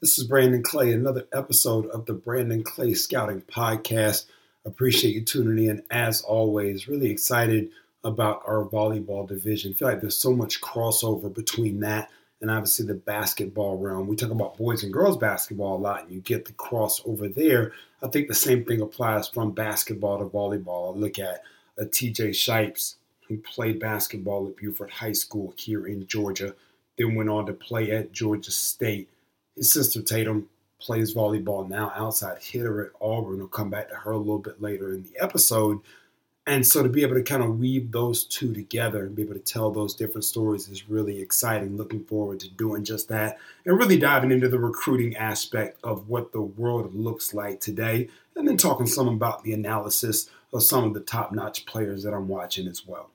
This is Brandon Clay, another episode of the Brandon Clay Scouting Podcast. Appreciate you tuning in as always. Really excited about our volleyball division. feel like there's so much crossover between that and obviously the basketball realm. We talk about boys and girls basketball a lot, and you get the crossover there. I think the same thing applies from basketball to volleyball. I look at uh, a TJ Shipes who played basketball at Buford High School here in Georgia, then went on to play at Georgia State his sister Tatum plays volleyball now outside hitter at Auburn. We'll come back to her a little bit later in the episode. And so to be able to kind of weave those two together and be able to tell those different stories is really exciting. Looking forward to doing just that and really diving into the recruiting aspect of what the world looks like today. And then talking some about the analysis of some of the top notch players that I'm watching as well.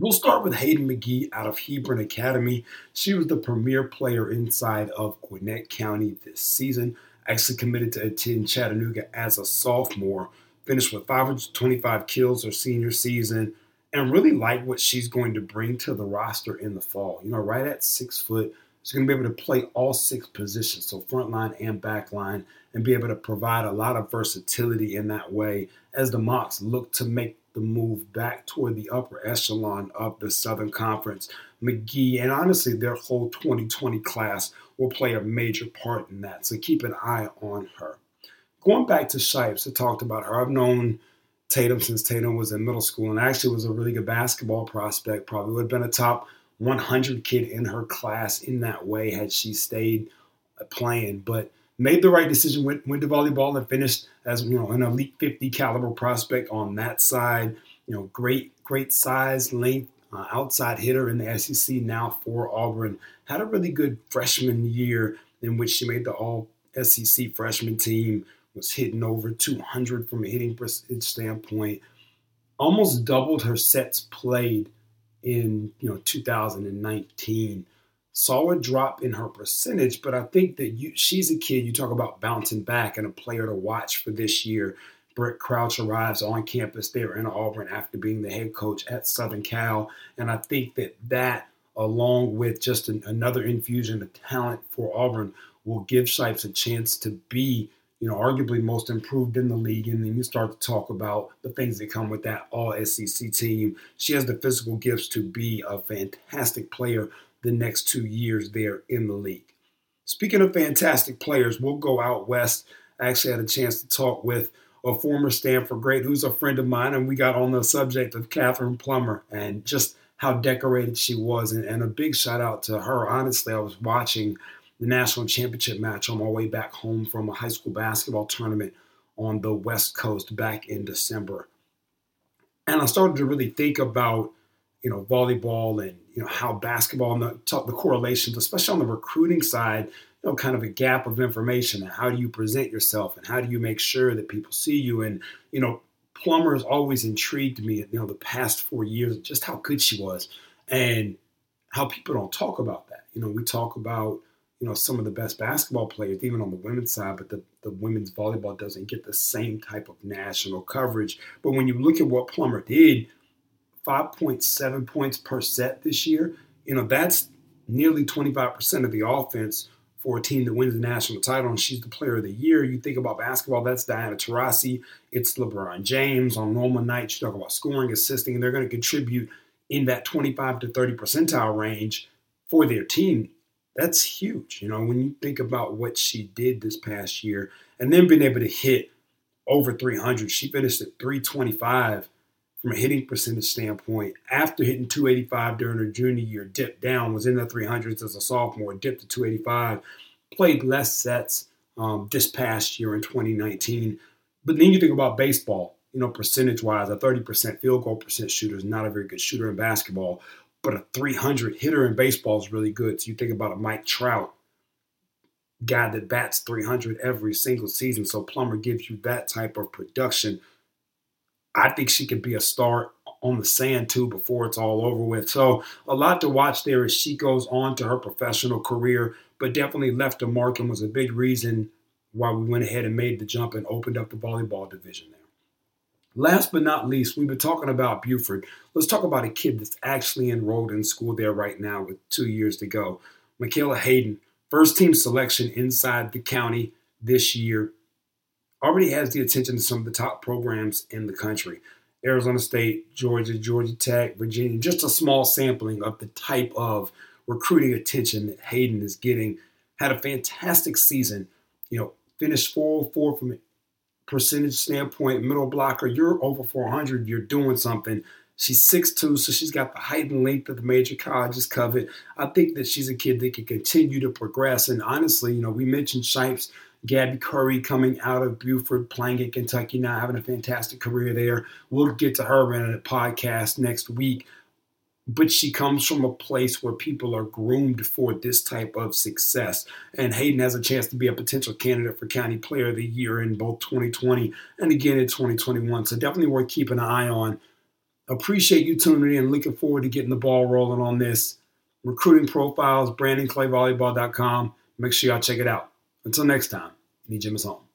We'll start with Hayden McGee out of Hebron Academy. She was the premier player inside of Gwinnett County this season. Actually committed to attend Chattanooga as a sophomore. Finished with 525 kills her senior season, and really like what she's going to bring to the roster in the fall. You know, right at six foot, she's going to be able to play all six positions, so front line and back line, and be able to provide a lot of versatility in that way as the Mocs look to make the move back toward the upper echelon of the Southern Conference. McGee and honestly their whole 2020 class will play a major part in that. So keep an eye on her. Going back to Shipes, I talked about her. I've known Tatum since Tatum was in middle school and actually was a really good basketball prospect. Probably would have been a top 100 kid in her class in that way had she stayed playing. But made the right decision, went, went to volleyball and finished as you know an elite 50 caliber prospect on that side. You know, great great size, length, uh, outside hitter in the SEC now for Auburn. Had a really good freshman year in which she made the All SEC freshman team. Was hitting over 200 from a hitting percentage standpoint. Almost doubled her sets played in you know 2019 saw a drop in her percentage, but I think that you, she's a kid. You talk about bouncing back and a player to watch for this year. Brent Crouch arrives on campus there in Auburn after being the head coach at Southern Cal, and I think that that, along with just an, another infusion of talent for Auburn, will give Shipes a chance to be, you know, arguably most improved in the league. And then you start to talk about the things that come with that All SEC team. She has the physical gifts to be a fantastic player the next two years there in the league. Speaking of fantastic players, we'll go out west. I actually had a chance to talk with a former Stanford great who's a friend of mine, and we got on the subject of Kathryn Plummer and just how decorated she was. And, and a big shout out to her. Honestly, I was watching the national championship match on my way back home from a high school basketball tournament on the West Coast back in December. And I started to really think about you know volleyball and you know how basketball and the, the correlations, especially on the recruiting side, you know, kind of a gap of information and how do you present yourself and how do you make sure that people see you and you know Plummer has always intrigued me, you know, the past four years, just how good she was and how people don't talk about that. You know, we talk about, you know, some of the best basketball players, even on the women's side, but the, the women's volleyball doesn't get the same type of national coverage. But when you look at what Plummer did, 5.7 points per set this year, you know, that's nearly 25% of the offense for a team that wins the national title and she's the player of the year. You think about basketball, that's Diana Taurasi, it's LeBron James. On normal nights, you talk about scoring, assisting, and they're going to contribute in that 25 to 30 percentile range for their team. That's huge. You know, when you think about what she did this past year and then being able to hit over 300, she finished at 325 from a hitting percentage standpoint, after hitting 285 during her junior year, dipped down, was in the 300s as a sophomore, dipped to 285, played less sets um, this past year in 2019. But then you think about baseball, you know, percentage wise, a 30% field goal percent shooter is not a very good shooter in basketball, but a 300 hitter in baseball is really good. So you think about a Mike Trout, guy that bats 300 every single season. So Plummer gives you that type of production I think she could be a star on the sand too before it's all over with. So a lot to watch there as she goes on to her professional career, but definitely left a mark and was a big reason why we went ahead and made the jump and opened up the volleyball division there. Last but not least, we've been talking about Buford. Let's talk about a kid that's actually enrolled in school there right now with two years to go. Mikayla Hayden first team selection inside the county this year. Already has the attention of some of the top programs in the country. Arizona State, Georgia, Georgia Tech, Virginia, just a small sampling of the type of recruiting attention that Hayden is getting. Had a fantastic season. You know, finished 404 from a percentage standpoint, middle blocker. You're over 400, you're doing something. She's 6'2, so she's got the height and length that the major colleges covet. I think that she's a kid that can continue to progress. And honestly, you know, we mentioned Shipes, Gabby Curry coming out of Buford, playing at Kentucky now, having a fantastic career there. We'll get to her in a podcast next week but she comes from a place where people are groomed for this type of success. And Hayden has a chance to be a potential candidate for County Player of the Year in both 2020 and again in 2021. So definitely worth keeping an eye on. Appreciate you tuning in. Looking forward to getting the ball rolling on this. Recruiting profiles, BrandonClayVolleyball.com. Make sure y'all check it out. Until next time, Any Jim is home.